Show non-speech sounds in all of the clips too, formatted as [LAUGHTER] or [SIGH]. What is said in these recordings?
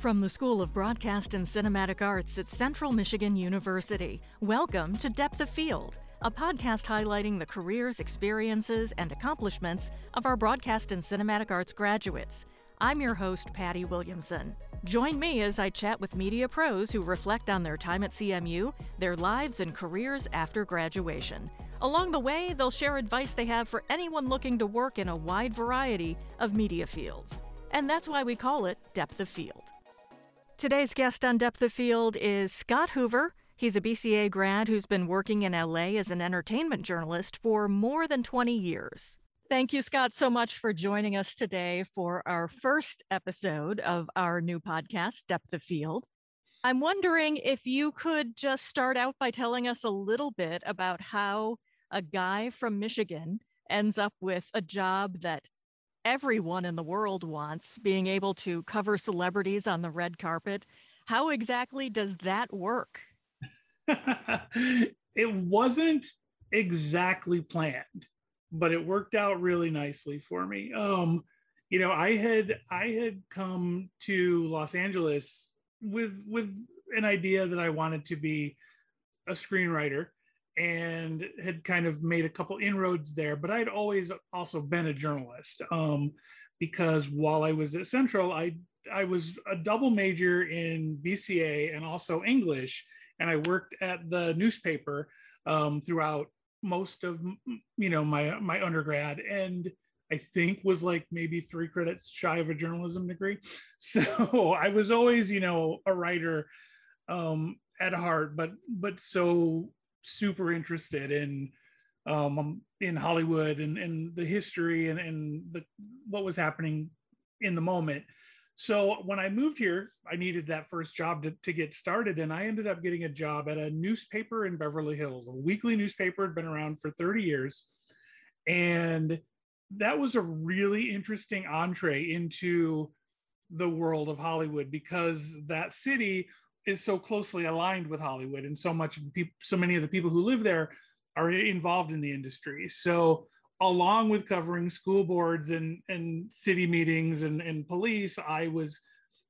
From the School of Broadcast and Cinematic Arts at Central Michigan University, welcome to Depth of Field, a podcast highlighting the careers, experiences, and accomplishments of our broadcast and cinematic arts graduates. I'm your host, Patty Williamson. Join me as I chat with media pros who reflect on their time at CMU, their lives and careers after graduation. Along the way, they'll share advice they have for anyone looking to work in a wide variety of media fields. And that's why we call it Depth of Field. Today's guest on Depth of Field is Scott Huver. He's a BCA grad who's been working in LA as an entertainment journalist for more than 20 years. Thank you, Scott, so much for joining us today for our first episode of our new podcast, Depth of Field. I'm wondering if you could just start out by telling us a little bit about how a guy from Michigan ends up with a job that everyone in the world wants, being able to cover celebrities on the red carpet. How exactly does that work? [LAUGHS] it wasn't exactly planned, but it worked out really nicely for me. Um, you know, I had I had come to Los Angeles with with an idea that I wanted to be a screenwriter and had kind of made a couple inroads there. But I'd always also been a journalist um, because while I was at Central, I I was a double major in BCA and also English, and I worked at the newspaper um, throughout most of you know my my undergrad and. I think was like maybe three credits shy of a journalism degree. [LAUGHS] So I was always, you know, a writer um, at heart, but but so super interested in um, in Hollywood and, and the history and, and the what was happening in the moment. So when I moved here, I needed that first job to, to get started. And I ended up getting a job at a newspaper in Beverly Hills, a weekly newspaper, had been around for 30 years. And that was a really interesting entree into the world of Hollywood because that city is so closely aligned with Hollywood, and so much of the people, so many of the people who live there are involved in the industry. So, along with covering school boards and and city meetings and and police, I was,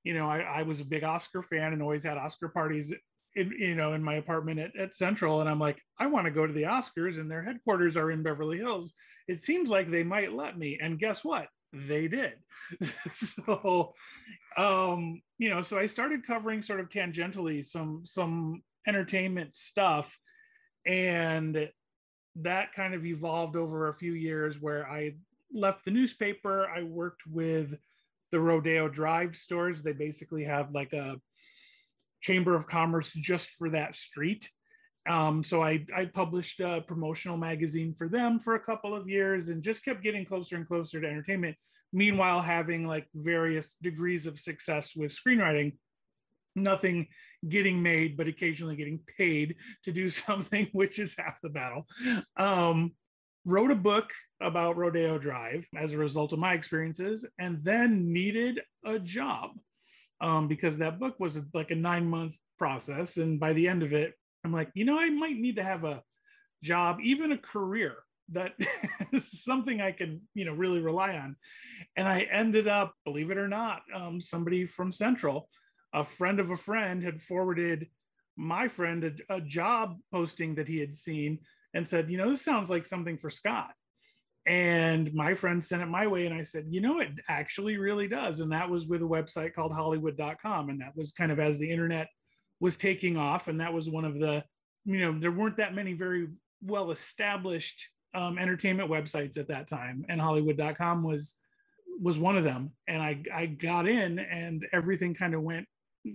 you know, I, I was a big Oscar fan and always had Oscar parties. In, you know, in my apartment at, at Central, and I'm like, I want to go to the Oscars, and their headquarters are in Beverly Hills. It seems like they might let me. And guess what? They did. [LAUGHS] so, um, you know, so I started covering sort of tangentially some some entertainment stuff, and that kind of evolved over a few years. Where I left the newspaper, I worked with the Rodeo Drive stores. They basically have like a chamber of commerce just for that street um, so I, I published a promotional magazine for them for a couple of years and just kept getting closer and closer to entertainment. Meanwhile, having like various degrees of success with screenwriting, nothing getting made, but occasionally getting paid to do [LAUGHS] something, which is half the battle. Um, wrote a book about Rodeo Drive as a result of my experiences, and then needed a job um, because that book was like a nine month process. And by the end of it, I'm like, you know, I might need to have a job, even a career that [LAUGHS] is something I can, you know, really rely on. And I ended up, believe it or not, um, somebody from Central, a friend of a friend, had forwarded my friend a, a job posting that he had seen and said, you know, this sounds like something for Scott. And my friend sent it my way, and I said, you know, it actually really does. And that was with a website called Hollywood.com. And that was kind of as the internet was taking off, and that was one of the you know there weren't that many very well established um, entertainment websites at that time, and Hollywood.com was was one of them. And I I got in, and everything kind of went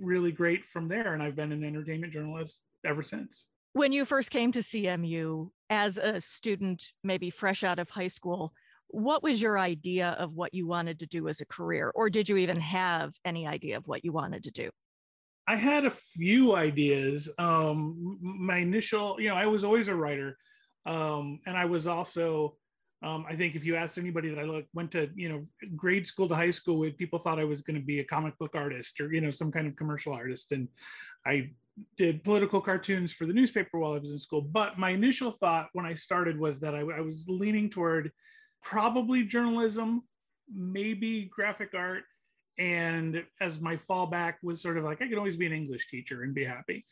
really great from there. And I've been an entertainment journalist ever since. When you first came to CMU as a student, maybe fresh out of high school, what was your idea of what you wanted to do as a career? Or did you even have any idea of what you wanted to do? I had a few ideas. Um, my initial, you know, I was always a writer, um, and I was also, um, I think, if you asked anybody that I like, went to, you know, grade school to high school with, people thought I was going to be a comic book artist or you know some kind of commercial artist, and I did political cartoons for the newspaper while I was in school. But my initial thought when I started was that I, I was leaning toward probably journalism, maybe graphic art and as my fallback was sort of like I could always be an English teacher and be happy.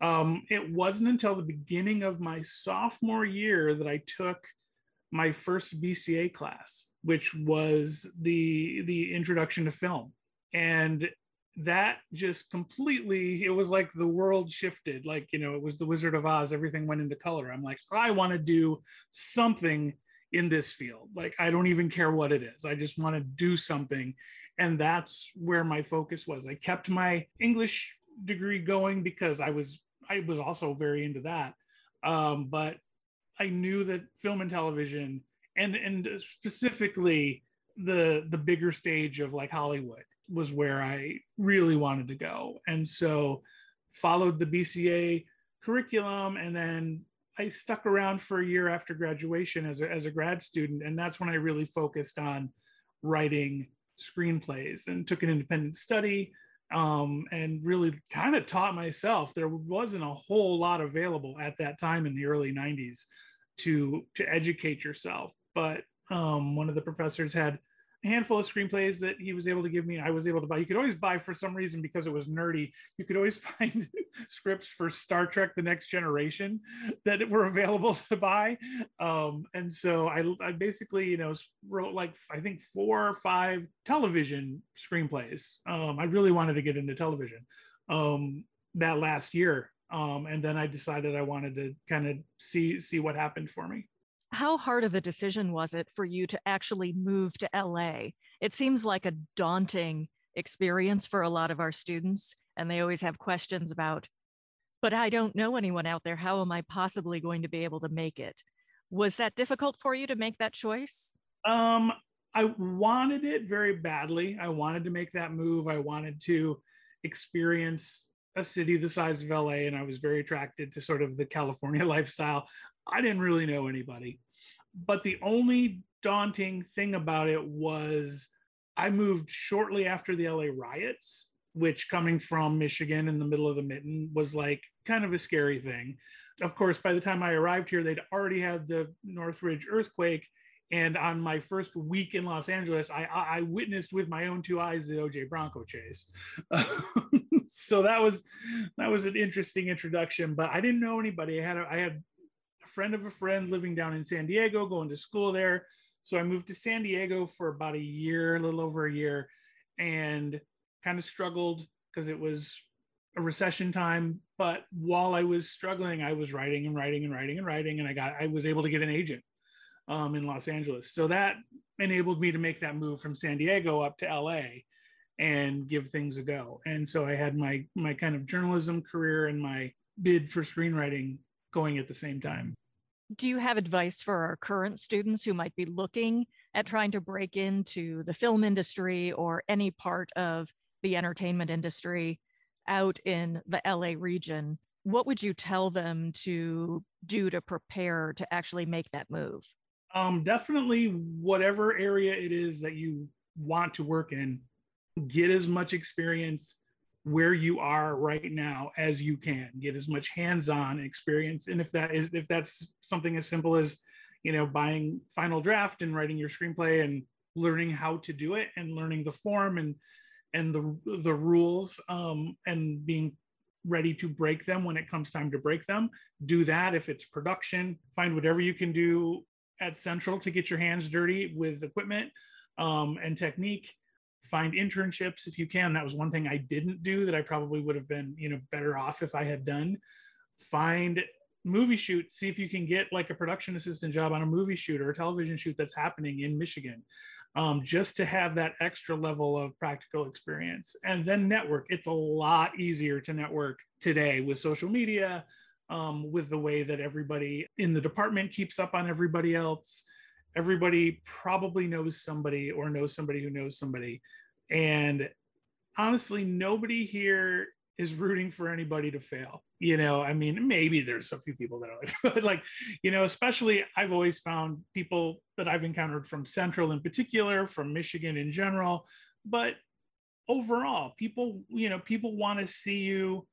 Um, it wasn't until the beginning of my sophomore year that I took my first BCA class, which was the the introduction to film, and that just completely it was like the world shifted. Like you know it was the wizard of oz. Everything went into color. I'm like i want to do something in this field. Like i don't even care what it is. I just want to do something and that's where my focus was. I kept my english degree going because i was i was also very into that. Um, but i knew that film and television and and specifically the the bigger stage of like hollywood was where i really wanted to go. And so followed the bca curriculum and then I stuck around for a year after graduation as a, as a grad student, and that's when I really focused on writing screenplays and took an independent study um, and really kind of taught myself. There wasn't a whole lot available at that time in the early 90s to to educate yourself, but um, one of the professors had handful of screenplays that he was able to give me. I was able to buy. You could always buy for some reason because it was nerdy. You could always [LAUGHS] find scripts for Star Trek: The Next Generation that were available [LAUGHS] to buy. Um, and so I, I basically, you know, wrote like I think four or five television screenplays. Um, I really wanted to get into television um, that last year. Um, and then I decided I wanted to kind of see see what happened for me how hard of a decision was it for you to actually move to LA? It seems like a daunting experience for a lot of our students, and they always have questions about, but I don't know anyone out there. How am I possibly going to be able to make it? Was that difficult for you to make that choice? Um, I wanted it very badly. I wanted to make that move. I wanted to experience a city the size of LA and I was very attracted to sort of the California [LAUGHS] lifestyle. I didn't really know anybody. But the only daunting thing about it was I moved shortly after the LA riots, which coming from Michigan in the middle of the mitten was like kind of a scary thing. Of course, by the time I arrived here, they'd already had the Northridge earthquake. And on my first week in Los Angeles, I, I witnessed with my own two eyes the OJ Bronco chase. [LAUGHS] so that was that was an interesting introduction. But I didn't know anybody. I had a, I had a friend of a friend living down in San Diego, going to school there. So I moved to San Diego for about a year, a little over a year, and kind of struggled because it was a recession time. But while I was struggling, I was writing and writing and writing and writing, and I got I was able to get an agent um, in Los Angeles. So that enabled me to make that move from San Diego up to LA and give things a go. And so I had my my kind of journalism career and my bid for screenwriting going at the same time. Do you have advice for our current students who might be looking at trying to break into the film industry or any part of the entertainment industry out in the LA region? What would you tell them to do to prepare to actually make that move? Um, definitely, whatever area it is that you want to work in, get as much experience where you are right now as you can. Get as much hands-on experience. And if that is if that's something as simple as you know buying final draft and writing your screenplay and learning how to do it and learning the form and and the the rules um, and being ready to break them when it comes time to break them do that. If it's production find whatever you can do at central to get your hands dirty with equipment um, and technique. Find internships if you can. That was one thing i didn't do that i probably would have been you know better off if i had done. Find movie shoot see if you can get like a production assistant job on a movie shoot or a television shoot that's happening in michigan um, just to have that extra level of practical experience. And then network. It's a lot easier to network today with social media um, with the way that everybody in the department keeps up on everybody else everybody probably knows somebody or knows somebody who knows somebody. And honestly, nobody here is rooting for anybody to fail. You know, I mean, maybe there's a few people that are like, [LAUGHS] but like, you know, especially I've always found people that I've encountered from Central in particular, from Michigan in general, but overall, people, you know, people want to see you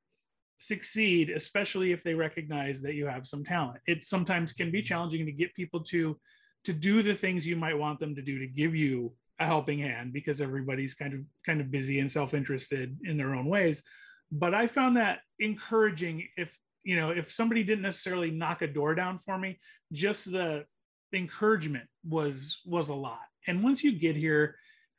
succeed, especially if they recognize that you have some talent. It sometimes can be mm-hmm. challenging to get people to to do the things you might want them to do to give you a helping hand because everybody's kind of kind of busy and self-interested in their own ways. But i found that encouraging if you know if somebody didn't necessarily knock a door down for me just the encouragement was was a lot. And once you get here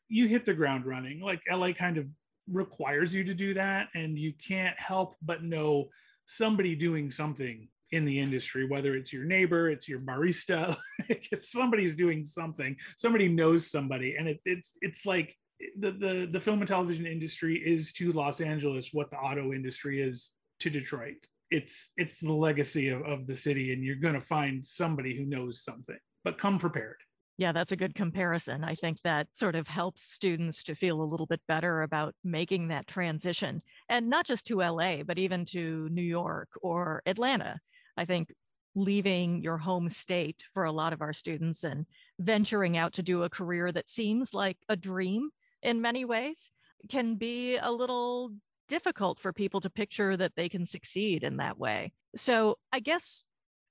you hit the ground running. Like la kind of requires you to do that and you can't help but know somebody doing something in the industry whether it's your neighbor it's your barista [LAUGHS] it's somebody's doing something somebody knows somebody and it, it's it's like the, the the film and television industry is to los angeles what the auto industry is to detroit. It's it's the legacy of, of the city and you're going to find somebody who knows something but come prepared yeah, that's a good comparison. I think that sort of helps students to feel a little bit better about making that transition. And not just to LA, but even to New York or Atlanta. I think leaving your home state for a lot of our students and venturing out to do a career that seems like a dream in many ways can be a little difficult for people to picture that they can succeed in that way. So, I guess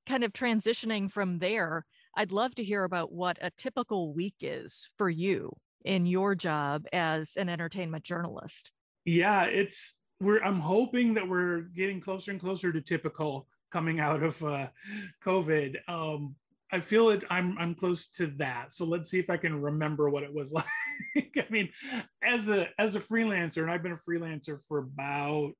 kind of transitioning from there, I'd love to hear about what a typical week is for you in your job as an entertainment journalist. Yeah, it's we're I'm hoping that we're getting closer and closer to typical coming out of uh, COVID. Um, I feel it. I'm I'm close to that. So let's see if I can remember what it was [LAUGHS] like. I mean, as a as a freelancer, and I've been a freelancer for about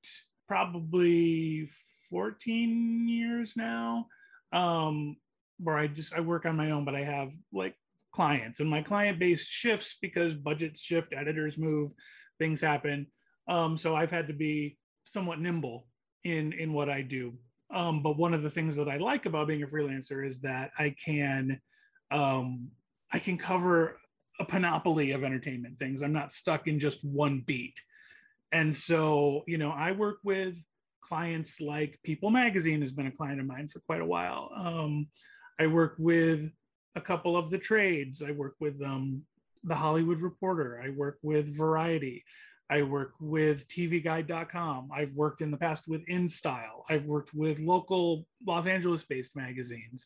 probably 14 years now. Um, where I just I work on my own, but I have like clients, and my client base shifts because budgets shift, editors move, things happen. Um, so I've had to be somewhat nimble in in what I do. Um, but one of the things that I like about being a freelancer is that I can um, I can cover a panoply of entertainment things. I'm not stuck in just one beat. And so, you know, I work with clients like People Magazine has been a client of mine for quite a while. Um, I work with a couple of the trades. I work with um, the Hollywood Reporter. I work with Variety. I work with TVGuide.com. I've worked in the past with InStyle. I've worked with local Los Angeles-based magazines,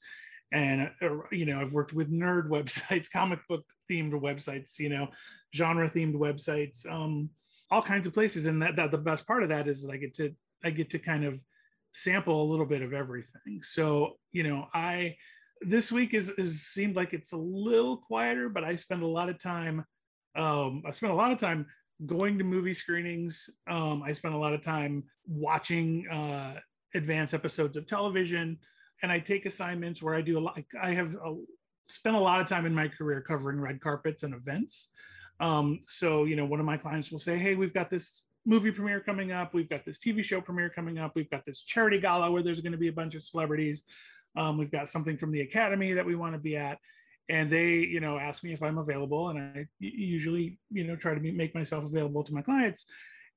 and uh, you know I've worked with nerd [LAUGHS] websites, comic book themed websites, you know, genre themed websites, um, all kinds of places. And that, that the best part of that is that I get to I get to kind of sample a little bit of everything. So you know I this week is, is seemed like it's a little quieter, but I spend a lot of time. Um, I spent a lot of time going to movie screenings. Um, I spent a lot of time watching uh, advanced episodes of television, and I take assignments where I do a lot. I have a, spent a lot of time in my career covering red carpets and events. Um, so, you know, one of my clients will say, "Hey, we've got this movie premiere coming up. We've got this TV show premiere coming up. We've got this charity gala where there's going to be a bunch of celebrities. Um, we've got something from the Academy that we want to be at." and they you know ask me if i'm available and i usually you know try to make myself available to my clients.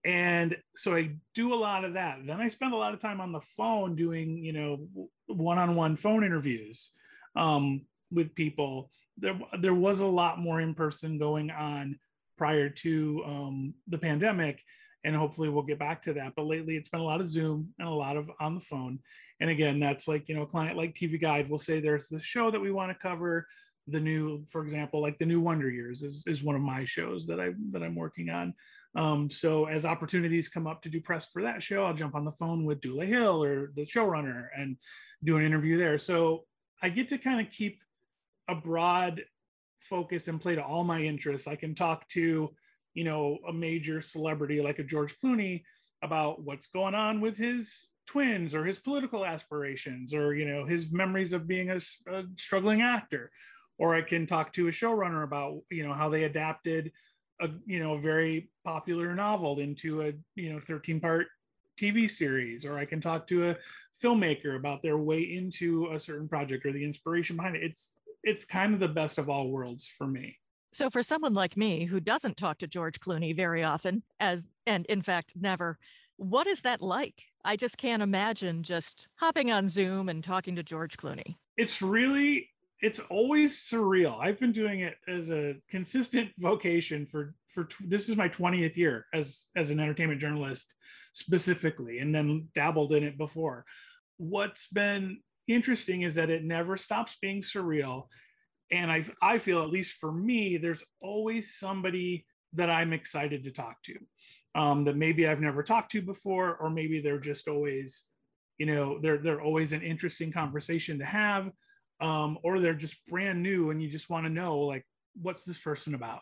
And so i do a lot of that. Then i spend a lot of time on the phone doing you know one-on-one phone interviews um, with people. There there was a lot more in person going on prior to um, the pandemic and hopefully we'll get back to that. But lately it's been a lot of zoom and a lot of on the phone and again that's like you know a client like tv guide will say there's this show that we want to cover. The new for example like the new wonder years is, is one of my shows that i that i'm working on. Um, so as opportunities come up to do press for that show i'll jump on the phone with dule hill or the showrunner and do an interview there. So i get to kind of keep a broad focus and play to all my interests. I can talk to you know a major celebrity like a george clooney about what's going on with his twins or his political aspirations or you know his memories of being a, a struggling actor or I can talk to a showrunner about you know how they adapted a you know a very popular novel into a you know 13 part TV series, or I can talk to a filmmaker about their way into a certain project or the inspiration behind it. It's it's kind of the best of all worlds for me. So for someone like me who doesn't talk to George Clooney very often, as and in fact never, what is that like? I just can't imagine just hopping on Zoom and talking to George Clooney. It's really it's always surreal. I've been doing it as a consistent [LAUGHS] vocation for for this is my 20th year as as an entertainment journalist specifically and then dabbled in it before. What's been interesting is that it never stops being surreal and I I feel at least for me, there's always somebody that I'm excited to talk to, um, that maybe I've never talked to before, or maybe they're just always, you know, they're they're always an interesting conversation to have, um, or they're just brand new and you just want to know like what's this person about.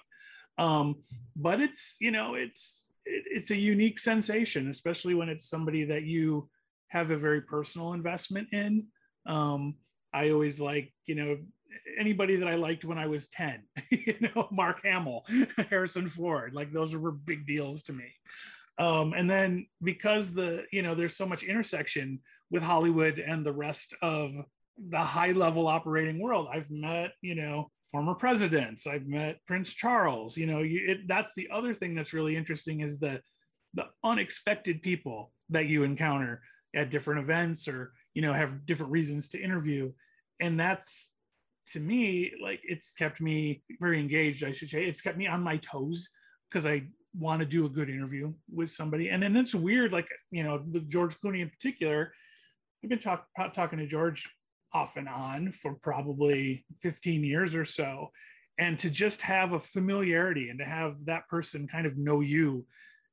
Um, but it's you know it's it, it's a unique sensation, especially when it's somebody that you have a very personal investment in. Um, I always like, you know, anybody that I liked when I was 10, [LAUGHS] you know, Mark Hamill, [LAUGHS] Harrison Ford, like those were big deals to me. Um, and then because the, you know, there's so much intersection with Hollywood and the rest of the high level operating world, I've met, you know, former presidents, I've met Prince Charles, you know, you, it, that's the other thing that's really interesting is the, the unexpected people that you encounter at different events or, you know, have different reasons to interview. And that's to me, like it's kept me very engaged, I should say. It's kept me on my toes because I want to do a good interview with somebody. And then it's weird, like, you know, with George Clooney in particular, I've been talk, talking to George off and on for probably 15 years or so. And to just have a familiarity and to have that person kind of know you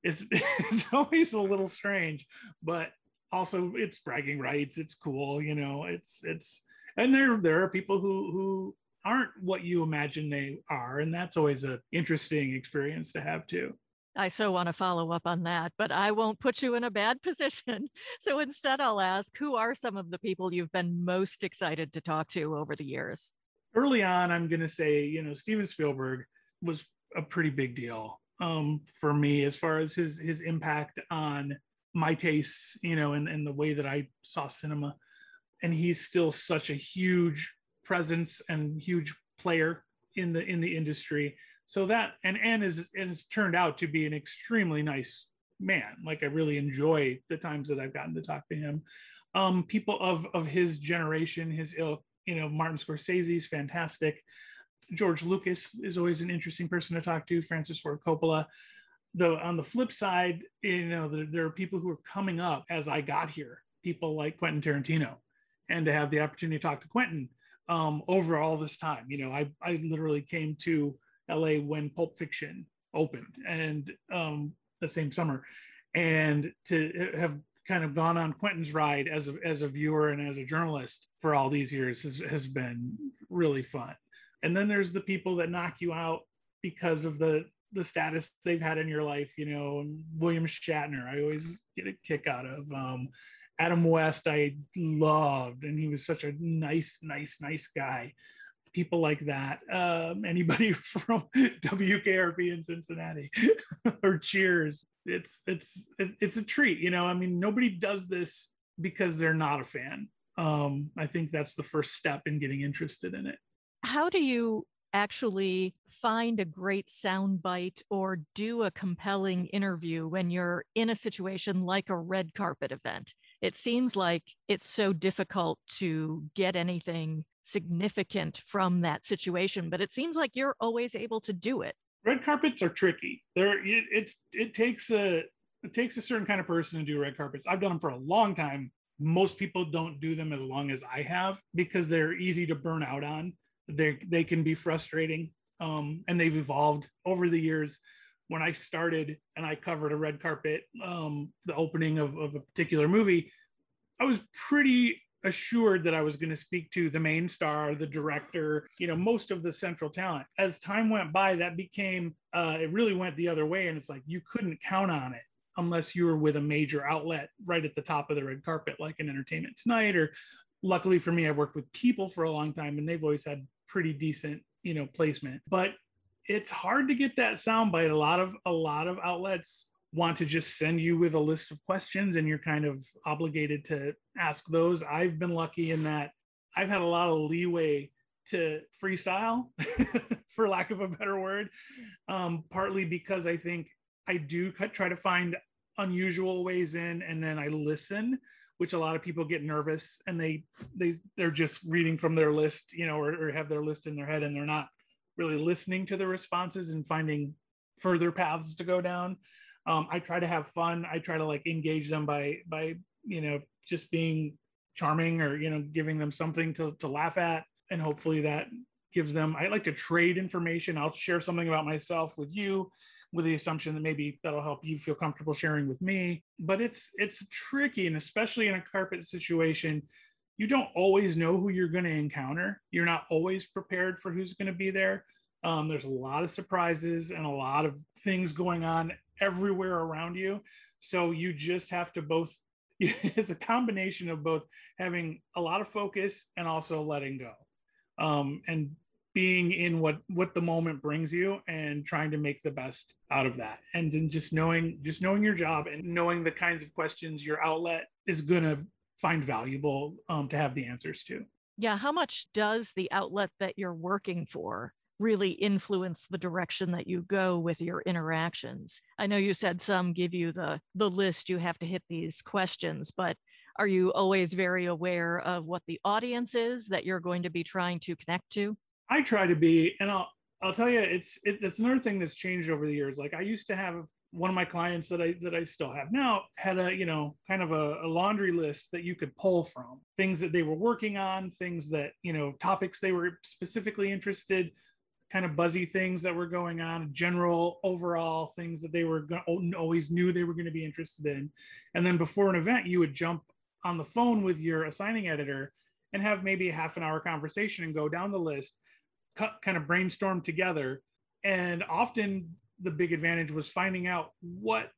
is [LAUGHS] it's always a little strange, but also it's bragging rights. It's cool, you know, it's, it's, and there there are people who who aren't what you imagine they are and that's always an interesting experience to have too I so want to follow up on that, but I won't put you in a bad [LAUGHS] position. So instead, I'll ask who are some of the people you've been most excited to talk to over the years? Early on, I'm going to say, you know, Steven Spielberg was a pretty big deal um, for me as far as his his impact on my tastes, you know, and, and the way that I saw cinema and he's still such a huge presence and huge player in the in the industry. So that and and is has turned out to be an extremely nice man. Like i really enjoy the times that i've gotten to talk to him. Um people of of his generation his ilk you know martin scorsese is fantastic. George lucas is always an interesting person to talk to. Francis ford coppola. Though on the flip side you know there, there are people who are coming up as i got here. People like quentin tarantino and to have the opportunity to talk to Quentin um, over all this time. You know, I, I literally came to LA when Pulp Fiction opened and um, the same summer. And to have kind of gone on Quentin's ride as a, as a viewer and as a journalist for all these years has, has been really fun. And then there's the people that knock you out because of the the status they've had in your life, you know, William Shatner, I always get a kick out of. Um, Adam West, I loved, and he was such a nice, nice, nice guy. People like that. Um, anybody [LAUGHS] from WKRP in Cincinnati [LAUGHS] or Cheers. It's it's it's a treat, you know. I mean, nobody does this because they're not a fan. Um, I think that's the first step in getting interested in it. How do you actually find a great soundbite or do a compelling interview when you're in a situation like a red carpet event? it seems like it's so difficult to get anything significant from that situation but it seems like you're always able to do it. Red carpets are tricky. There it, it's it takes a it takes a certain kind of person to do red carpets. I've done them for a long time. Most people don't do them as long as i have because they're easy to burn out on they they can be frustrating um, and they've evolved over the years when I started and I covered a red carpet, um, the opening of, of a particular movie, I was pretty assured that I was going to speak to the main star, the director, you know, most of the central talent. As time went by, that became, uh, it really went the other way. And it's like you couldn't count on it unless you were with a major outlet right at the top of the red carpet, like an Entertainment Tonight. Or luckily for me, I've worked with People for a long time and they've always had pretty decent, you know, placement. But it's hard to get that soundbite. A lot of a lot of outlets want to just send you with a list of questions and you're kind of obligated to ask those. I've been lucky in that I've had a lot of leeway to freestyle, [LAUGHS] for lack of a better word, um, partly because I think I do try to find unusual ways in and then I listen which a lot of people get nervous and they they they're just reading from their list you know or, or have their list in their head and they're not really listening to the responses and finding further paths to go down. Um, I try to have fun. I try to like engage them by by you know just being charming or you know giving them something to to laugh at, and hopefully that gives them i like to trade information i'll share something about myself with you with the assumption that maybe that'll help you feel comfortable sharing with me. But it's it's tricky and especially in a carpet situation you don't always know who you're going to encounter. You're not always prepared for who's going to be there. Um, there's a lot of surprises and a lot of things going on everywhere around you. So you just have to both [LAUGHS] it's a combination of both having a lot of focus and also letting go. Um, and being in what what the moment brings you and trying to make the best out of that. And then just knowing just knowing your job and knowing the kinds of questions your outlet is going to find valuable um, to have the answers to. Yeah how much does the outlet that you're working for really influence the direction that you go with your interactions? I know you said some give you the the list you have to hit these questions but are you always very aware of what the audience is that you're going to be trying to connect to i try to be and i'll i'll tell you it's it, it's another thing that's changed over the years. Like i used to have one of my clients that I that I still have now had a you know kind of a, a, laundry list that you could pull from. Things that they were working on, things that you know topics they were specifically interested, kind of buzzy things that were going on, general overall things that they were go- oh, always knew they were going to be interested in. And then before an event, you would jump on the phone with your assigning editor and have maybe a half an hour conversation and go down the list, kind of brainstorm together. And often the big advantage was finding out what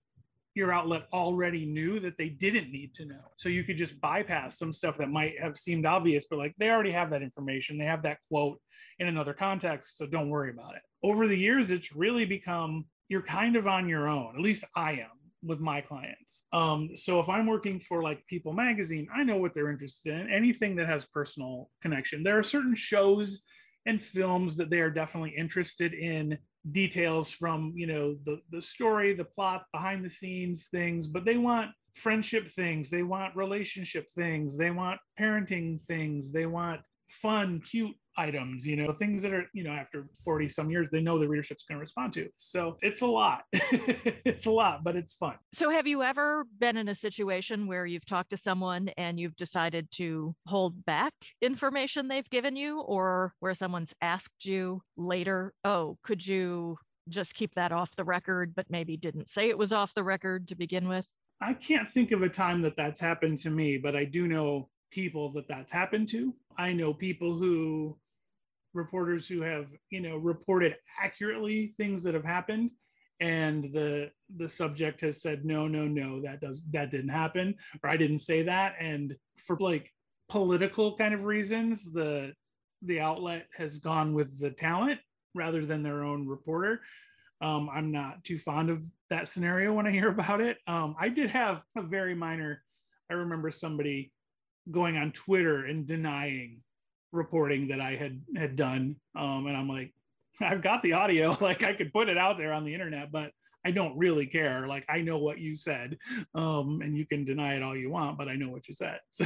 your outlet already knew that they didn't need to know. So you could just bypass some stuff that might have seemed obvious, but like they already have that information. They have that quote in another context. So don't worry about it. Over the years, it's really become you're kind of on your own. At least I am with my clients. Um, so if I'm working for like People Magazine, I know what they're interested in. Anything that has personal connection. There are certain shows and films that they are definitely interested in details from you know the the story the plot behind the scenes things but they want friendship things they want relationship things they want parenting things they want fun cute items you know things that are you know after 40 some years they know the readership's going to respond to. So it's a lot. [LAUGHS] It's a lot but it's fun. So have you ever been in a situation where you've talked to someone and you've decided to hold back information they've given you or where someone's asked you later oh could you just keep that off the record but maybe didn't say it was off the record to begin with? I can't think of a time that that's happened to me, but I do know people that that's happened to. I know people who reporters who have you know reported accurately things that have happened and the the subject has said no no no that does that didn't happen or i didn't say that. And for like political kind of reasons the the outlet has gone with the talent rather than their own reporter. Um, i'm not too fond of that scenario when i hear about it. Um, i did have a very minor i remember somebody going on Twitter and denying reporting that I had had done. Um, and I'm like, [LAUGHS] I've got the audio, [LAUGHS] like I could put it out there on the internet, but I don't really care. Like I know what you said, um, and you can deny it all you want, but I know what you said. [LAUGHS] So.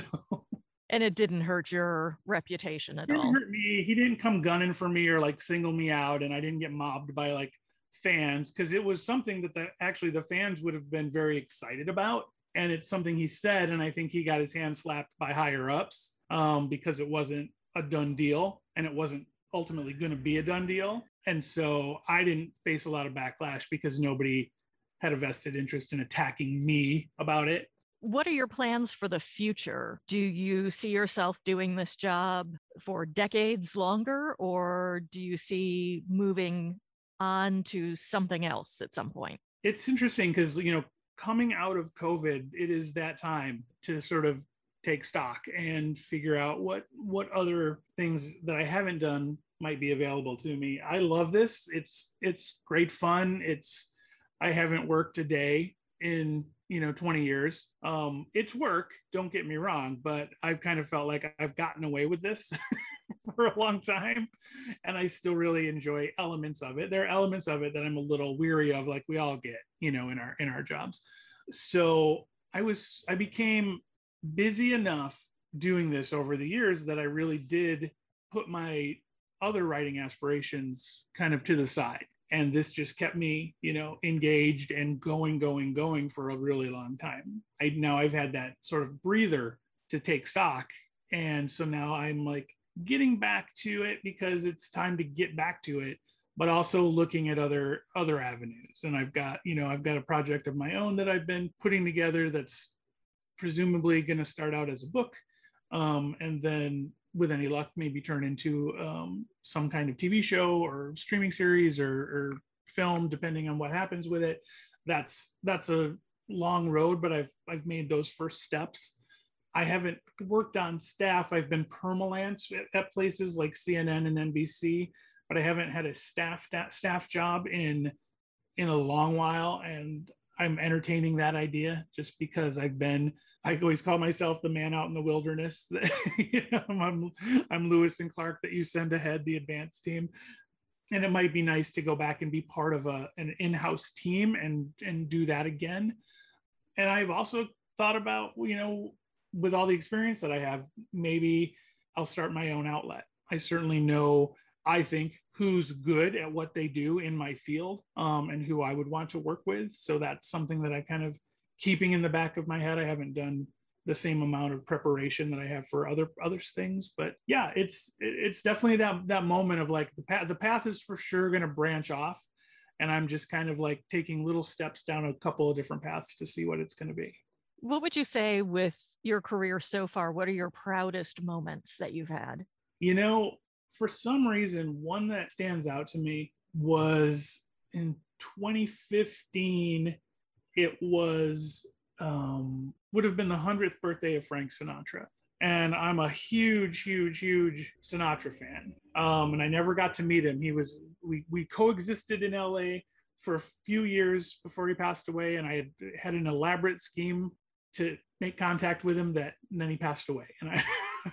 And it didn't hurt your reputation at all. Hurt me. He didn't come gunning for me or like single me out, and I didn't get mobbed by like fans because it was something that the actually the fans would have been very excited about and it's something he said and i think he got his hand slapped by higher ups um, because it wasn't a done deal and it wasn't ultimately going to be a done deal and so i didn't face a lot of backlash because nobody had a vested interest in attacking me about it what are your plans for the future? Do you see yourself doing this job for decades longer, or do you see moving on to something else at some point? It's interesting because, you know, coming out of COVID, it is that time to sort of take stock and figure out what what other things that I haven't done might be available to me. I love this. It's it's great fun. It's I haven't worked a day in you know 20 years um it's work don't get me wrong but i've kind of felt like i've gotten away with this [LAUGHS] [LAUGHS] for a long time and i still really enjoy elements of it. There are elements of it that i'm a little weary of like we all get you know in our in our jobs. So i was i became busy enough doing this over the years that i really did put my other writing aspirations kind of to the side. And this just kept me you know engaged and going going going for a really long time. I now i've had that sort of breather to take stock. And so now i'm like getting back to it because it's time to get back to it but also looking at other other avenues. And i've got you know i've got a project of my own that i've been putting together that's presumably going to start out as a book um, and then with any luck maybe turn into um, some kind of tv show or streaming series or, or film depending on what happens with it. That's that's a long road but i've i've made those first steps i haven't worked on staff i've been permalance at, at places like cnn and nbc but I haven't had a staff staff job in in a long while, and I'm entertaining that idea just because I've been. I always call myself the man out in the wilderness. [LAUGHS] you know, I'm I'm Lewis and Clark that you send ahead the advance team, and it might be nice to go back and be part of a an in-house team and and do that again. And I've also thought about you know with all the experience that I have, maybe I'll start my own outlet. I certainly know I think who's good at what they do in my field um, and who I would want to work with. So that's something that I kind of keeping in the back of my head. I haven't done the same amount of preparation that I have for other other things, but yeah, it's it's definitely that that moment of like the path the path is for sure going to branch off, and I'm just kind of like taking little steps down a couple of different paths to see what it's going to be. What would you say with your career so far? What are your proudest moments that you've had? You know, for some reason, one that stands out to me was in 2015. It was um, would have been the hundredth birthday of Frank Sinatra, and I'm a huge, huge, huge Sinatra fan. Um, and I never got to meet him. He was we we coexisted in LA for a few years before he passed away, and I had had an elaborate scheme to make contact with him that then he passed away, and I.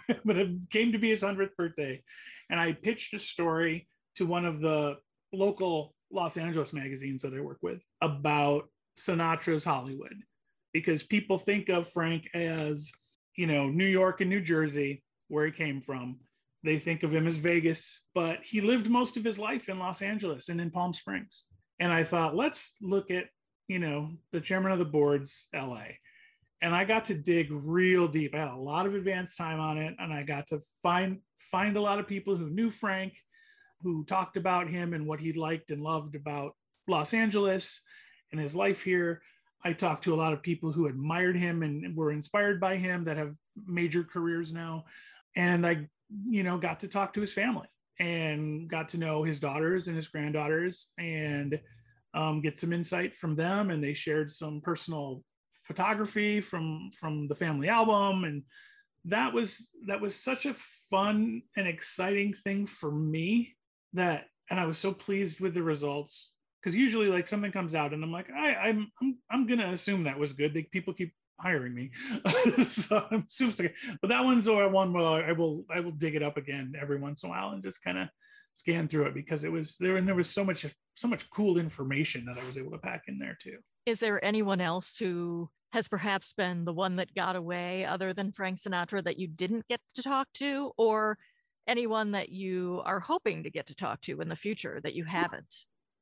[LAUGHS] but it came to be his 100th birthday. And I pitched a story to one of the local Los Angeles magazines that I work with about Sinatra's Hollywood because people think of Frank as, you know, New York and New Jersey, where he came from. They think of him as Vegas, but he lived most of his life in Los Angeles and in Palm Springs. And I thought, let's look at, you know, the chairman of the board's LA and I got to dig real deep. I had a lot of advanced time on it, and I got to find find a lot of people who knew Frank, who talked about him and what he liked and loved about Los Angeles and his life here. I talked to a lot of people who admired him and were inspired by him that have major careers now, and I, you know, got to talk to his family and got to know his daughters and his granddaughters and um, get some insight from them. And they shared some personal photography from from the family album and that was that was such a fun and exciting thing for me that and I was so pleased with the results because usually like something comes out and I'm like I, I'm I'm I'm gonna assume that was good. They, people keep hiring me, [LAUGHS] so I'm assuming. But that one's one where I will I will dig it up again every once in a while and just kind of scan through it because it was there and there was so much so much cool information that I was able to pack in there too. Is there anyone else who has perhaps been the one that got away other than Frank Sinatra that you didn't get to talk to or anyone that you are hoping to get to talk to in the future that you haven't?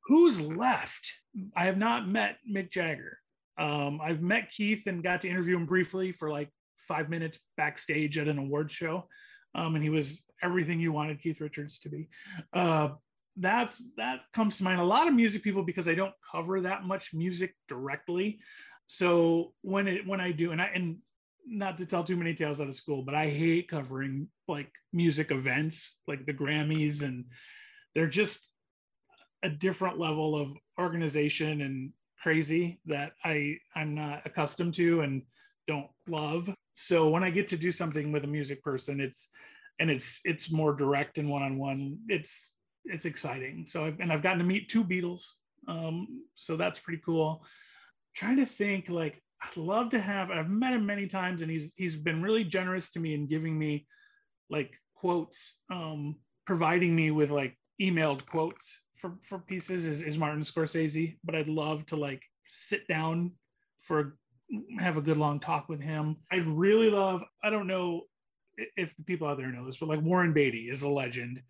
Who's left? I have not met Mick Jagger. Um, I've met Keith and got to interview him briefly for like five minutes backstage at an award show. Um, and he was everything you wanted Keith Richards to be. Uh, that's that comes to mind. A lot of music people because I don't cover that much music directly. So when it when I do, and I and not to tell too many tales out of school, but I hate covering like music events like the Grammys, and they're just a different level of organization and crazy that I I'm not accustomed to and don't love. So when I get to do something with a music person, it's and it's it's more direct and one on one. It's it's exciting. So I've, and I've gotten to meet two Beatles, um, so that's pretty cool. trying to think like I'd love to have. I've met him many times, and he's he's been really generous to me in giving me like quotes, um, providing me with like emailed quotes for for pieces is, is Martin Scorsese. But I'd love to like sit down for have a good long talk with him. I'd really love. I don't know if the people out there know this, but like Warren Beatty is a legend.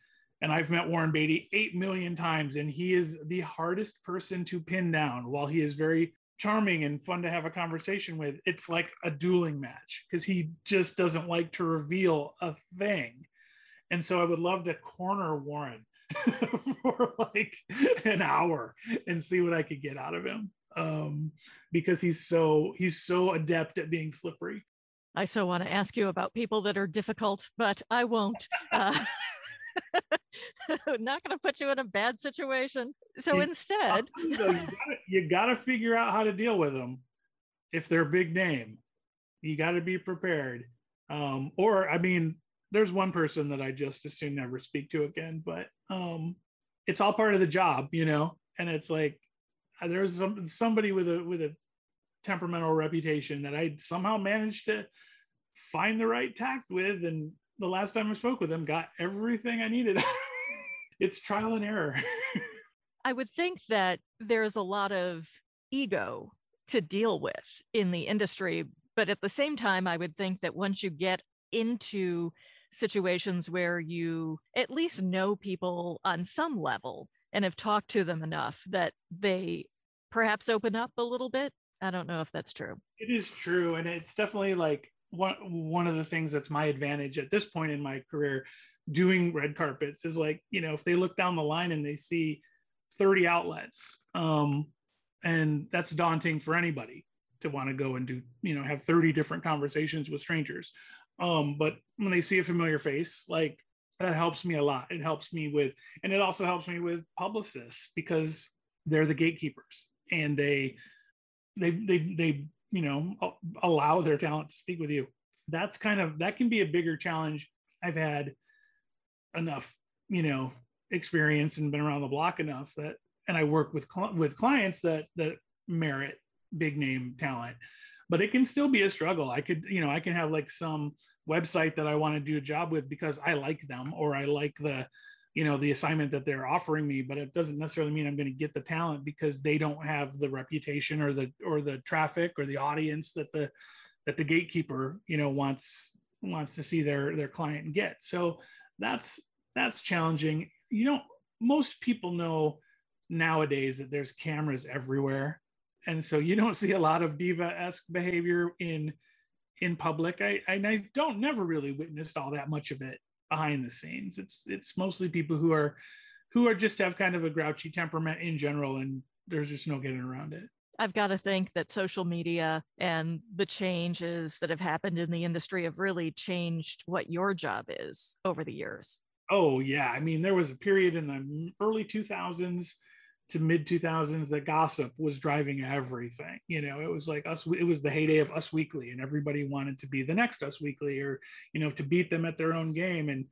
And I've met Warren Beatty 8 million times, and he is the hardest person to pin down. While he is very charming and fun to have a conversation with, it's like a dueling match because he just doesn't like to reveal a thing. And so I would love to corner Warren [LAUGHS] for like an hour and see what I could get out of him. Um, because he's so he's so adept at being slippery. I so want to ask you about people that are difficult, but I won't. Uh, [LAUGHS] [LAUGHS] not going to put you in a bad situation. So you, instead, [LAUGHS] you, gotta, you got to figure out how to deal with them if they're a big name. You got to be prepared. Um, or, I mean, there's one person that I just as soon never speak to again, but um, it's all part of the job, you know. And it's like uh, there's some somebody with a with a temperamental reputation that I somehow managed to find the right tact with, and the last time I spoke with him, got everything I needed. [LAUGHS] it's trial and error. [LAUGHS] I would think that there's a lot of ego to deal with in the industry. But at the same time, I would think that once you get into situations where you at least know people on some level and have talked to them enough that they perhaps open up a little bit. I don't know if that's true. It is true. And it's definitely like one one of the things that's my advantage at this point in my career doing red carpets is like you know if they look down the line and they see 30 outlets um and that's daunting for anybody to want to go and do you know have 30 different conversations with strangers. Um but when they see a familiar face like that helps me a lot. It helps me with and it also helps me with publicists because they're the gatekeepers and they they they they you know allow their talent to speak with you. That's kind of that can be a bigger challenge. I've had enough you know experience and been around the block enough that and i work with with clients that that merit big name talent but it can still be a struggle. I could you know i can have like some website that i want to do a job with because i like them or i like the you know the assignment that they're offering me but it doesn't necessarily mean i'm going to get the talent because they don't have the reputation or the or the traffic or the audience that the that the gatekeeper you know wants wants to see their their client get. So that's that's challenging. You know most people know nowadays that there's cameras everywhere. And so you don't [LAUGHS] see a lot of diva-esque behavior in in public. I, I don't never really witnessed all that much of it behind the scenes. It's it's mostly people who are who are just have kind of a grouchy temperament in general, and there's just no getting around it. I've got to think that social media and the changes that have happened in the industry have really changed what your job is over the years. Oh, yeah. I mean, there was a period in the early 2000s to mid 2000s that gossip was driving everything you know it was like us it was the heyday of us weekly and everybody wanted to be the next us weekly or you know to beat them at their own game and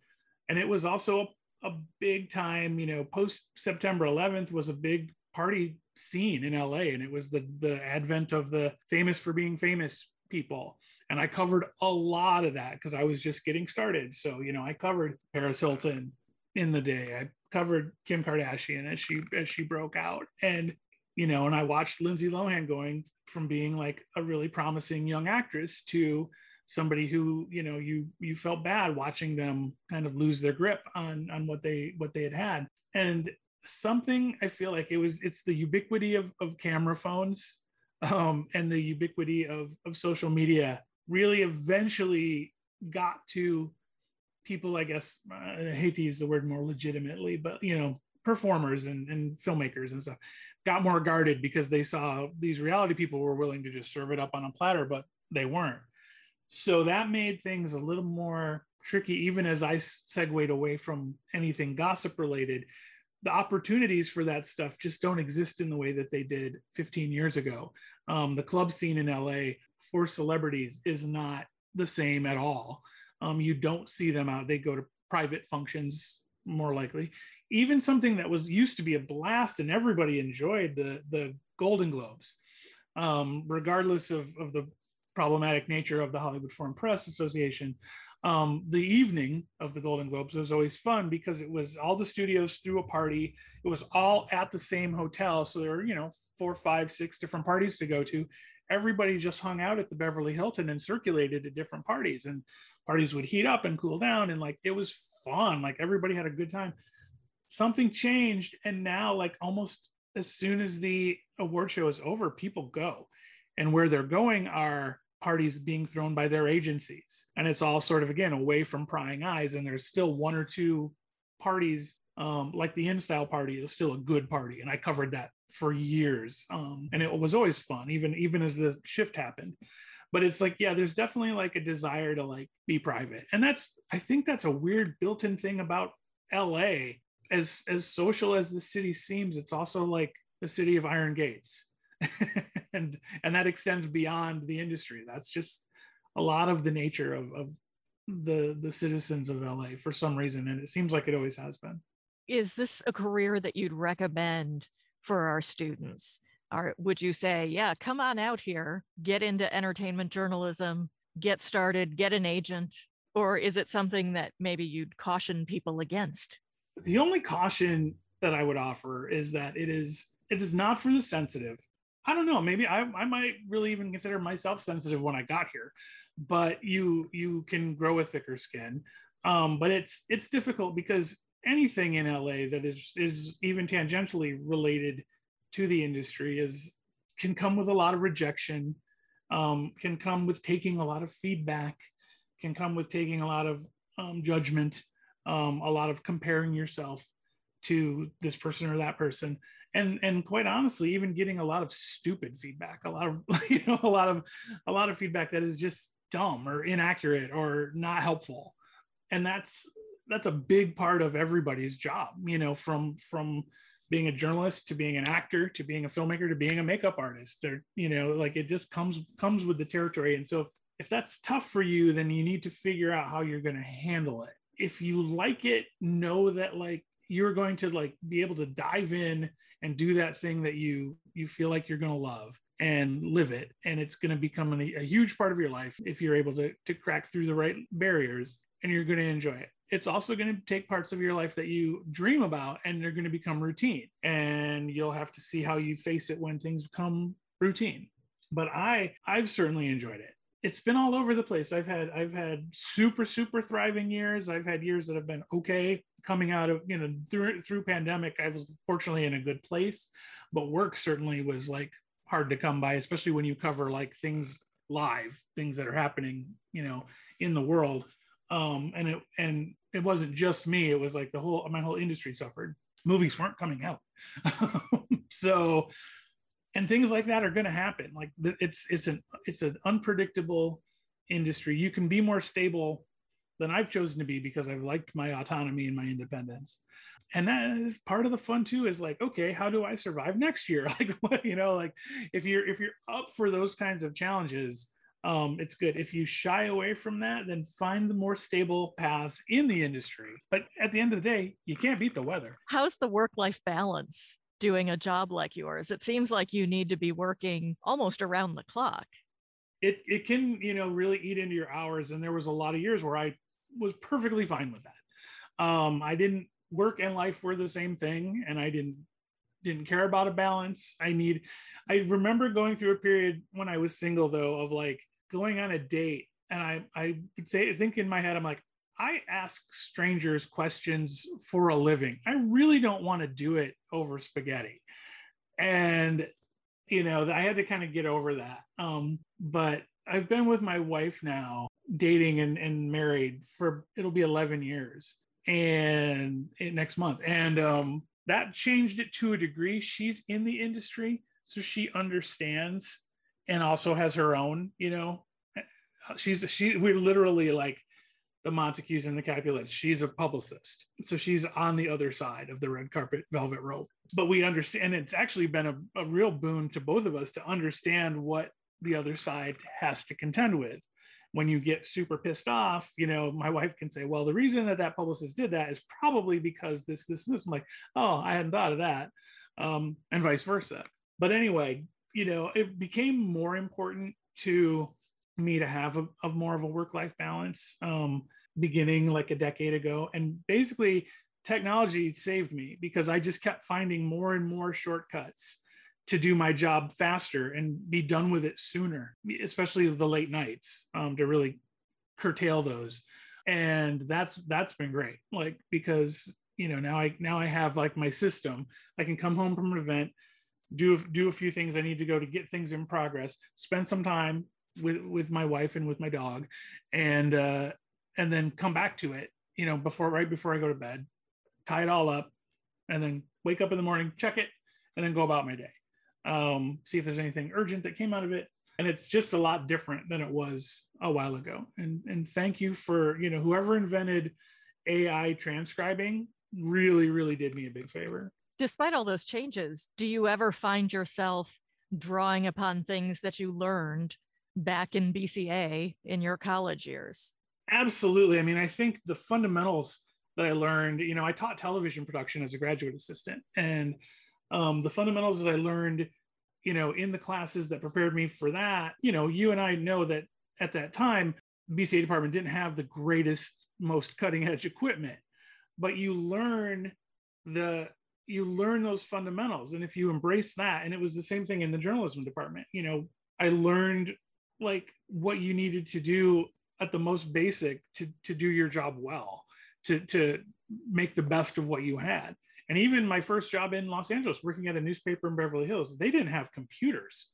and it was also a, a big time you know post september 11th was a big party scene in la and it was the the advent of the famous for being famous people and i covered a lot of that because i was just getting started so you know i covered paris hilton in the day. I covered Kim Kardashian as she as she broke out, and you know, and I watched Lindsay Lohan going from being like a really promising young actress to somebody who you know you you felt bad watching them kind of lose their grip on on what they what they had had. And something i feel like it was it's the ubiquity of, of camera phones um, and the ubiquity of, of social media really eventually got to people, I guess, I hate to use the word more legitimately, but you know, performers and, and filmmakers and stuff got more guarded because they saw these reality people were willing to just serve it up on a platter, but they weren't. So that made things a little more tricky, even as I segued away from anything gossip related. The opportunities for that stuff just don't exist in the way that they did 15 years ago. Um, the club scene in LA for celebrities is not the same at all um, you don't see them out. They go to private functions more likely. Even something that was used to be a blast and everybody enjoyed the the Golden Globes, um, regardless of, of the problematic nature of the Hollywood Foreign Press Association. Um, the evening of the Golden Globes was always fun because it was all the studios threw a party. It was all at the same hotel, so there were you know four, five, six different parties to go to. Everybody just hung out at the Beverly Hilton and circulated to different parties, and parties would heat up and cool down and like it was fun like everybody had a good time something changed and now like almost as soon as the award show is over people go and where they're going are parties being thrown by their agencies. And it's all sort of, again, away from prying eyes. And there's still one or two parties, um, like the InStyle party is still a good party. And I covered that for years. Um, and it was always fun, even, even as the shift happened. But it's like, yeah, there's definitely like a desire to like be private. And that's, I think that's a weird built in thing about LA. As, as social as the city seems, it's also like the city of iron gates [LAUGHS] and and that extends beyond the industry that's just a lot of the nature of, of the the citizens of la for some reason and it seems like it always has been is this a career that you'd recommend for our students or would you say yeah come on out here get into entertainment journalism get started get an agent or is it something that maybe you'd caution people against the only caution that i would offer is that it is it is not for the sensitive I don't know. Maybe I, I might really even consider myself sensitive when I got here, but you you can grow a thicker skin. Um, but it's it's difficult because anything in LA that is is even tangentially related to the industry is can come with a lot of rejection, um, can come with taking a lot of feedback, can come with taking a lot of um, judgment, um, a lot of comparing yourself to this person or that person. And and quite honestly even getting a lot of stupid feedback a lot of [LAUGHS] you know a lot of a lot of feedback that is just dumb or inaccurate or not helpful. And that's that's a big part of everybody's job you know from from being a journalist to being an actor to being a filmmaker to being a makeup artist. Or you know like it just comes comes with the territory. And so if, if that's tough for you then you need to figure out how you're going to handle it. If you like it know that like you're going to like be able to dive in and do that thing that you you feel like you're going to love and live it. And it's going to become a, a huge part of your life if you're able to to crack through the right barriers and you're going to enjoy it it's also going to take parts of your life that you dream about and they're going to become routine and you'll have to see how you face it when things become routine. But i i've certainly enjoyed it. It's been all over the place. I've had i've had super super thriving years. I've had years that have been okay coming out of you know through through pandemic i was fortunately in a good place but work certainly was like hard to come by especially when you cover like things live things that are happening you know in the world um and it and it wasn't just me it was like the whole my whole industry suffered movies weren't coming out [LAUGHS] so and things like that are going to happen like it's it's an it's an unpredictable industry you can be more stable than I've chosen to be because I've liked my autonomy and my independence. And that part of the fun too is like, okay, how do I survive next year? [LAUGHS] Like, you know, like if you're if you're up for those kinds of challenges, um, it's good. If you shy away from that, then find the more stable paths in the industry. But at the end of the day, you can't beat the weather. How's the work life balance doing a job like yours? It seems like you need to be working almost around the clock. It, it can you know really eat into your hours and there was a lot of years where i was perfectly fine with that. Um, I didn't work and life were the same thing, and I didn't didn't care about a balance. I need. I remember going through a period when I was single though of like going on a date, and I I would say I think in my head I'm like I ask strangers questions for a living. I really don't want to do it over spaghetti, and you know I had to kind of get over that. Um, but I've been with my wife now dating and, and married for it'll be 11 years and next month and um, that changed it to a degree. She's in the industry so she understands and also has her own you know. She's she we're literally like the montagues and the capulets. She's a publicist so she's on the other side of the red carpet velvet rope. But we understand it's actually been a, a real boon to both of us to understand what the other side has to contend with when you get super pissed off, you know, my wife can say, well, the reason that that publicist did that is probably because this, this, this. I'm like, oh, I hadn't thought of that. Um, and vice versa. But anyway, you know, it became more important to me to have a, a more of a work-life balance um, beginning like a decade ago. And basically technology saved me because I just kept finding more and more shortcuts to do my job faster and be done with it sooner, especially the late nights um, to really curtail those. And that's that's been great. Like because you know now I now I have like my system. I can come home from an event, do do a few things I need to go to get things in progress, spend some time with with my wife and with my dog, and uh, and then come back to it. You know, before right before I go to bed, tie it all up, and then wake up in the morning, check it, and then go about my day. Um, see if there's anything urgent that came out of it. And it's just a lot different than it was a while ago. And and thank you for you know whoever invented AI transcribing really really did me a big favor. Despite all those changes, do you ever find yourself drawing upon things that you learned back in BCA in your college years? Absolutely. I mean, I think the fundamentals that I learned, you know, I taught television production as a graduate assistant, and um, the fundamentals that I learned, you know, in the classes that prepared me for that, you know, you and I know that at that time, BCA department didn't have the greatest, most cutting edge equipment, but you learn the you learn those fundamentals. And if you embrace that and it was the same thing in the journalism department you know i learned like what you needed to do at the most basic to to do your job well to to make the best of what you had and even my first job in los angeles working at a newspaper in beverly hills they didn't have computers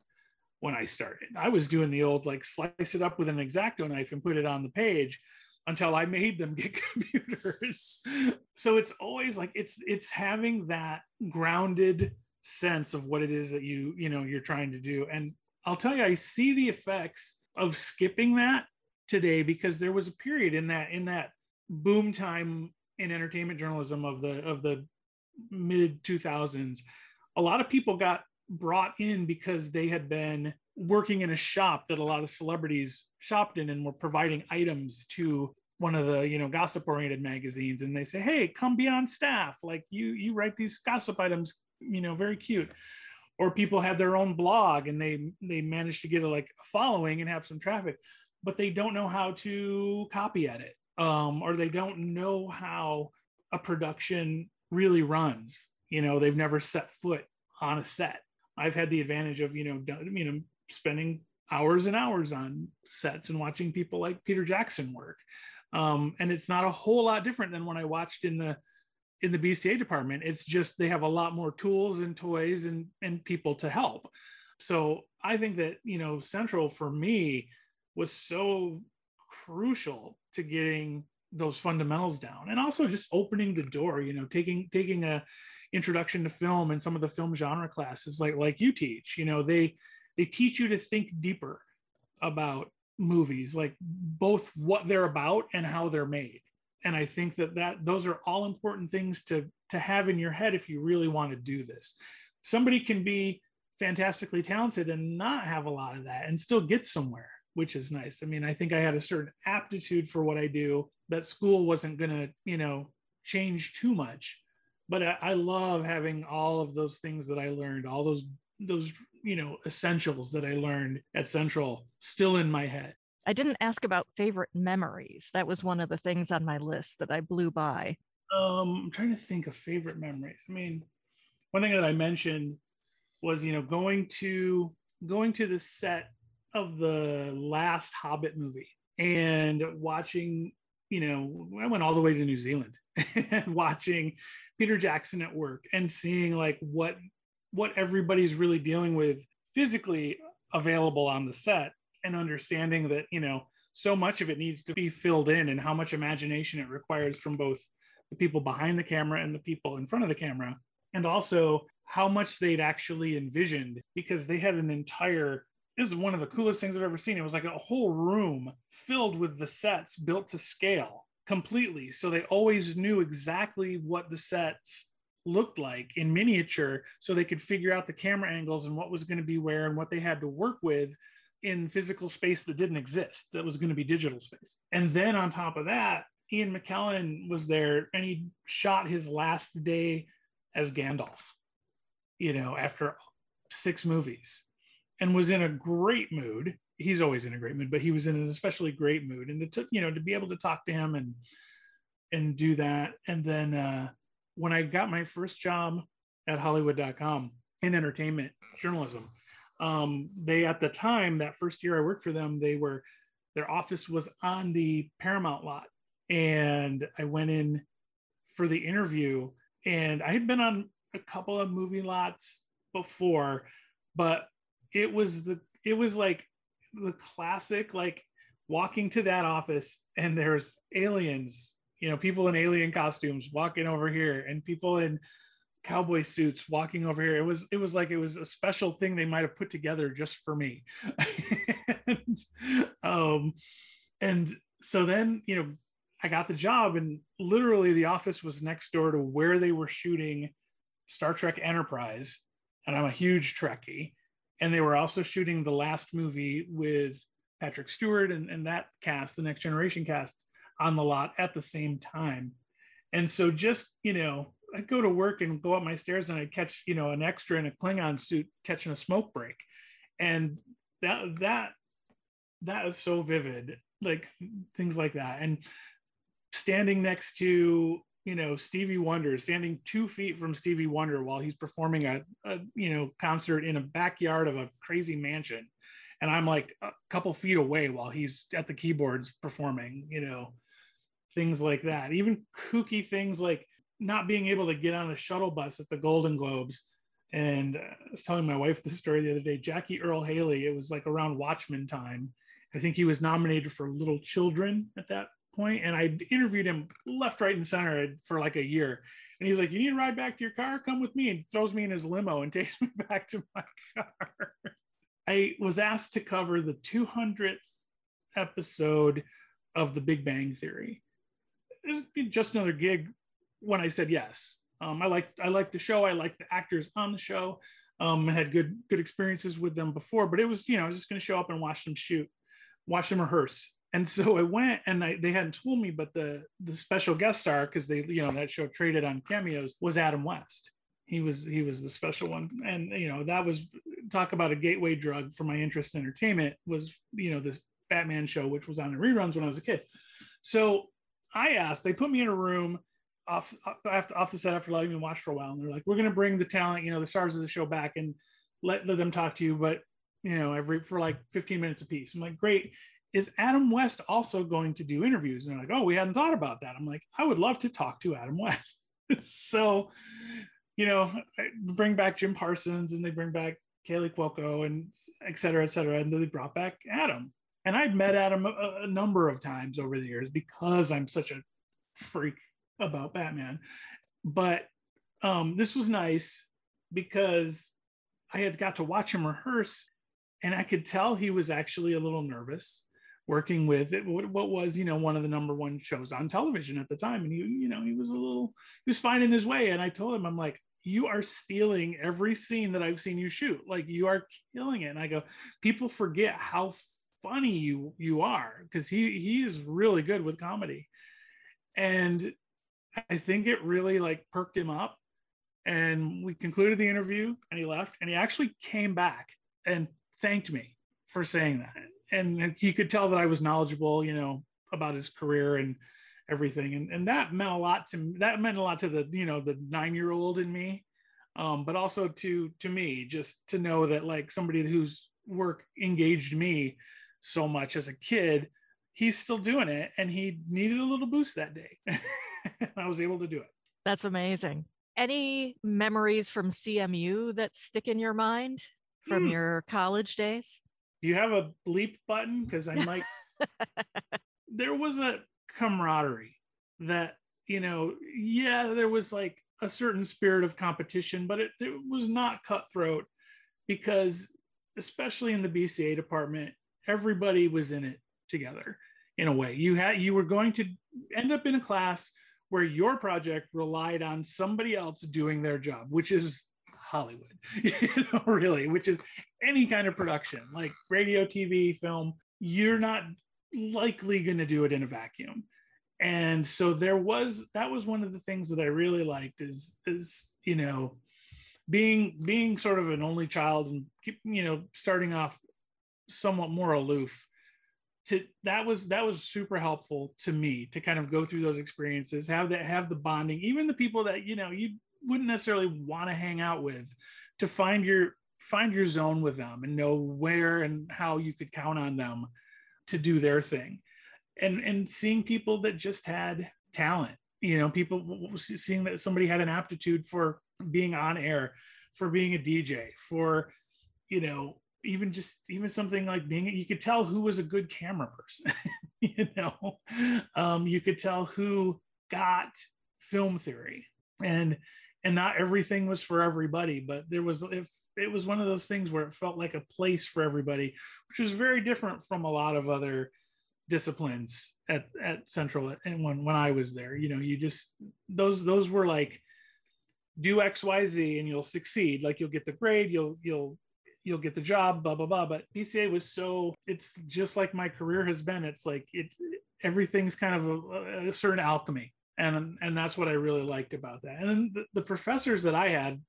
when i started. I was doing the old like slice it up with an exacto knife and put it on the page until i made them [LAUGHS] get computers. So it's always like it's it's having that grounded sense of what it is that you you know you're trying to do. And i'll tell you i see the effects of skipping that today because there was a period in that in that boom time in entertainment journalism of the of the mid 2000s a lot of people got brought in because they had been working in a shop that a lot of celebrities shopped in and were providing items to one of the you know gossip oriented magazines. And they say hey come be on staff. Like you you write these gossip items you know very cute. Or people have their own blog and they they manage to get a like a following and have some traffic but they don't know how to copy edit. Um, or they don't know how a production really runs. You know, they've never set foot on a set. I've had the advantage of, you know, you know, spending hours and hours on sets and watching people like Peter Jackson work. Um, and it's not a whole lot different than when I watched in the in the BCA department. It's just they have a lot more tools and toys and and people to help. So I think that you know Central for me was so crucial to getting those fundamentals down. And also just opening the door you know taking taking a introduction to film and some of the film genre classes like like you teach you know they they teach you to think deeper about movies like both what they're about and how they're made. And i think that that those are all important things to to have in your head if you really want to do this. Somebody can be fantastically talented and not have a lot of that and still get somewhere which is nice. I mean, I think I had a certain aptitude for what I do that school wasn't going to, you know, change too much. But I, I, love having all of those things that I learned, all those those you know essentials that I learned at Central still in my head. I didn't ask about favorite memories. That was one of the things on my list that I blew by. Um, I'm trying to think of favorite memories. I mean, one thing that I mentioned was you know going to going to the set of the last Hobbit movie and watching, you know, I went all the way to New Zealand [LAUGHS] and watching Peter Jackson at work and seeing like what what everybody's really dealing with physically available on the set and understanding that, you know, so much of it needs to be filled in and how much imagination it requires from both the people behind the camera and the people in front of the camera. And also how much they'd actually envisioned because they had an entire it was one of the coolest things I've ever seen. It was like a whole room filled with the sets built to scale completely. So they always knew exactly what the sets looked like in miniature so they could figure out the camera angles and what was going to be where and what they had to work with in physical space that didn't exist that was going to be digital space and then on top of that ian mckellen was there and he shot his last day as gandalf you know after six movies and was in a great mood. He's always in a great mood, but he was in an especially great mood. And it took, you know, to be able to talk to him and and do that. And then uh, when I got my first job at Hollywood.com in entertainment journalism, um, they at the time that first year I worked for them, they were their office was on the Paramount lot, and I went in for the interview, and I had been on a couple of movie lots before, but it was the it was like the classic like walking to that office and there's aliens, you know, people in alien costumes walking over here and people in cowboy suits walking over here. It was it was like it was a special thing they might have put together just for me. [LAUGHS] and, um, and so then you know I got the job, and literally the office was next door to where they were shooting Star Trek Enterprise, and I'm a huge Trekkie. And they were also shooting the last movie with Patrick Stewart and, and that cast, the Next Generation cast, on the lot at the same time. And so just, you know, I'd go to work and go up my stairs and I'd catch, you know, an extra in a Klingon suit catching a smoke break. And that that that is so vivid, like things like that. And standing next to, you know, Stevie Wonder, standing two feet from Stevie Wonder while he's performing a, a you know concert in a backyard of a crazy mansion. And I'm like a couple feet away while he's at the keyboards performing, you know, things like that. Even kooky things like not being able to get on a shuttle bus at the Golden Globes. And I was telling my wife this story the other day. Jackie Earle Haley, it was like around Watchmen time. I think he was nominated for Little Children at that point, and I interviewed him left, right, and center for like a year. And he's like, "You need to ride back to your car? Come with me." And throws me in his limo and [LAUGHS] takes me back to my car. I was asked to cover the 200th episode of The Big Bang Theory. It was just another gig when I said yes. Um, I like I liked the show. I liked the actors on the show. Um, I had good good experiences with them before, but it was you know I was just going to show up and watch them shoot, watch them rehearse. And so I went, and I, they hadn't told me, but the the special guest star because they you know that show traded on cameos was Adam West. He was he was the special one, and you know that was talk about a gateway drug for my interest in entertainment was you know this Batman show which was on the reruns when I was a kid. So I asked, they put me in a room off off, off the set after letting me watch for a while, and they're like, "We're going to bring the talent, you know, the stars of the show back and let, let them talk to you, but you know, every for like 15 minutes a piece." I'm like, "Great." Is Adam West also going to do interviews? And they're like, "Oh, we hadn't thought about that." I'm like, "I would love to talk to Adam West." [LAUGHS] so, you know, bring back Jim Parsons, and they bring back Kaley Cuoco, and et cetera, et cetera, and then they brought back Adam. And I'd met Adam a, a number of times over the years because I'm such a freak about Batman. But um, this was nice because I had got to watch him rehearse, and I could tell he was actually a little nervous working with it, what was you know one of the number one shows on television at the time, and he you know he was a little he was finding his way. And I told him I'm like you are stealing every scene that I've seen you shoot, like you are killing it. And I go, people forget how funny you you are because he he is really good with comedy, and I think it really like perked him up. And we concluded the interview and he left and he actually came back and thanked me for saying that. And he could tell that I was knowledgeable, you know, about his career and everything. And, and that meant a lot to. That meant a lot to the, you know, the nine year old in me. Um, but also to to me, just to know that like somebody whose work engaged me so much as a kid, he's still doing it and he needed a little boost that day. [LAUGHS] I was able to do it. That's amazing. Any memories from CMU that stick in your mind from mm. your college days? Do you have a bleep button? Because I might. [LAUGHS] there was a camaraderie that, you know, yeah, there was like a certain spirit of competition, but it, it was not cutthroat because, especially in the BCA department, everybody was in it together in a way. You had you were going to end up in a class where your project relied on somebody else doing their job, which is Hollywood, [LAUGHS] you know, really, which is any kind of production like radio, TV, film. You're not likely going to do it in a vacuum. And so there was that was one of the things that I really liked is is you know being being sort of an only child and you know starting off somewhat more aloof to that was that was super helpful to me to kind of go through those experiences have that have the bonding even the people that you know you wouldn't necessarily want to hang out with to find your find your zone with them and know where and how you could count on them to do their thing. And and seeing people that just had talent you know people seeing that somebody had an aptitude for being on air for being a dj for you know even just even something like being you could tell who was a good camera person [LAUGHS] you know? Um, you could tell who got film theory. And and not everything was for everybody but there was if it was one of those things where it felt like a place for everybody which was very different from a lot of other disciplines at at central and when when i was there you know you just those those were like do xyz and you'll succeed. Like you'll get the grade you'll you'll you'll get the job blah blah blah. But BCA was so it's just like my career has been. It's like it's everything's kind of a, a certain alchemy and and that's what i really liked about that and then the, the professors that i had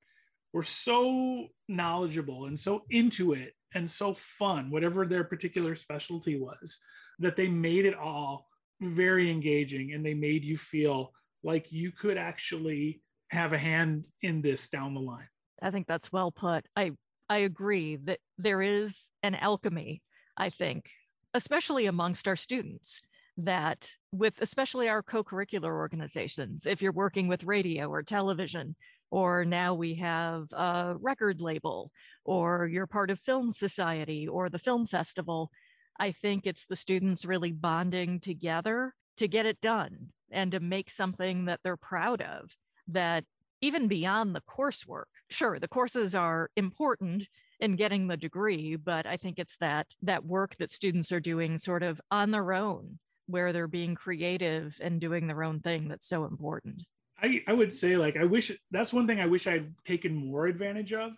were so knowledgeable and so into it and so fun whatever their particular specialty was that they made it all very engaging and they made you feel like you could actually have a hand in this down the line. I think that's well put. I I agree that there is an alchemy, I think, especially amongst our students that with especially our co-curricular organizations, if you're working with radio or television, or now we have a record label, or you're part of Film Society or the Film Festival, I think it's the students really bonding together to get it done and to make something that they're proud of that even beyond the coursework sure the courses are important in getting the degree but i think it's that that work that students are doing sort of on their own where they're being creative and doing their own thing that's so important. I i would say like i wish that's one thing i wish i'd taken more advantage of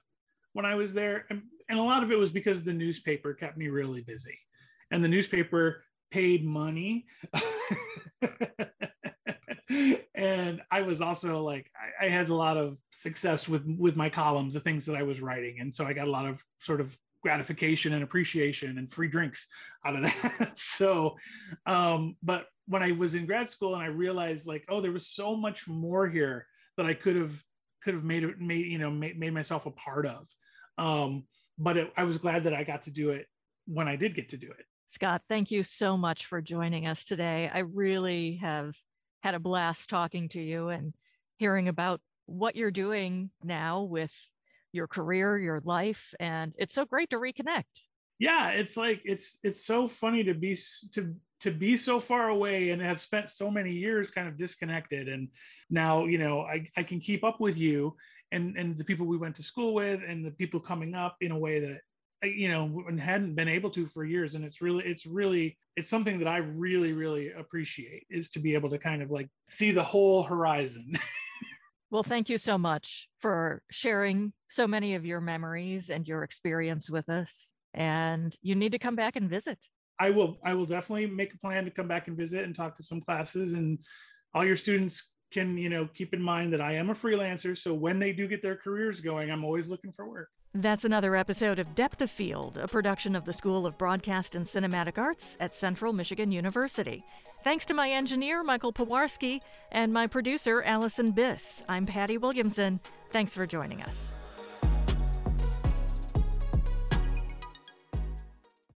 when i was there. And, and a lot of it was because the newspaper kept me really busy and the newspaper paid money. [LAUGHS] and I was also like, I, I, had a lot of success with with my columns, the things that I was writing, and so I got a lot of sort of gratification and appreciation and free drinks out of that. [LAUGHS] so, um, but when I was in grad school and I realized like, oh, there was so much more here that I could have could have made it made you know made, made myself a part of. Um, but it, I was glad that I got to do it when I did get to do it. Scott, thank you so much for joining us today. I really have had a blast talking to you and hearing about what you're doing now with your career, your life, and it's so great to reconnect. Yeah, it's like it's it's so funny to be to to be so far away and have spent so many years kind of disconnected. And now you know I, I can keep up with you and and the people we went to school with and the people coming up in a way that uh, you know and hadn't been able to for years. And it's really it's really it's something that i really really appreciate is to be able to kind of like see the whole horizon [LAUGHS] well thank you so much for sharing so many of your memories and your experience with us and you need to come back and visit. I will i will definitely make a plan to come back and visit and talk to some classes and all your students can you know keep in mind that i am a freelancer so when they do get their careers going i'm always looking for work that's another episode of Depth of Field, a production of the School of Broadcast and Cinematic Arts at Central Michigan University. Thanks to my engineer, Michael Pawarski, and my producer, Allison Biss. I'm Patty Williamson. Thanks for joining us.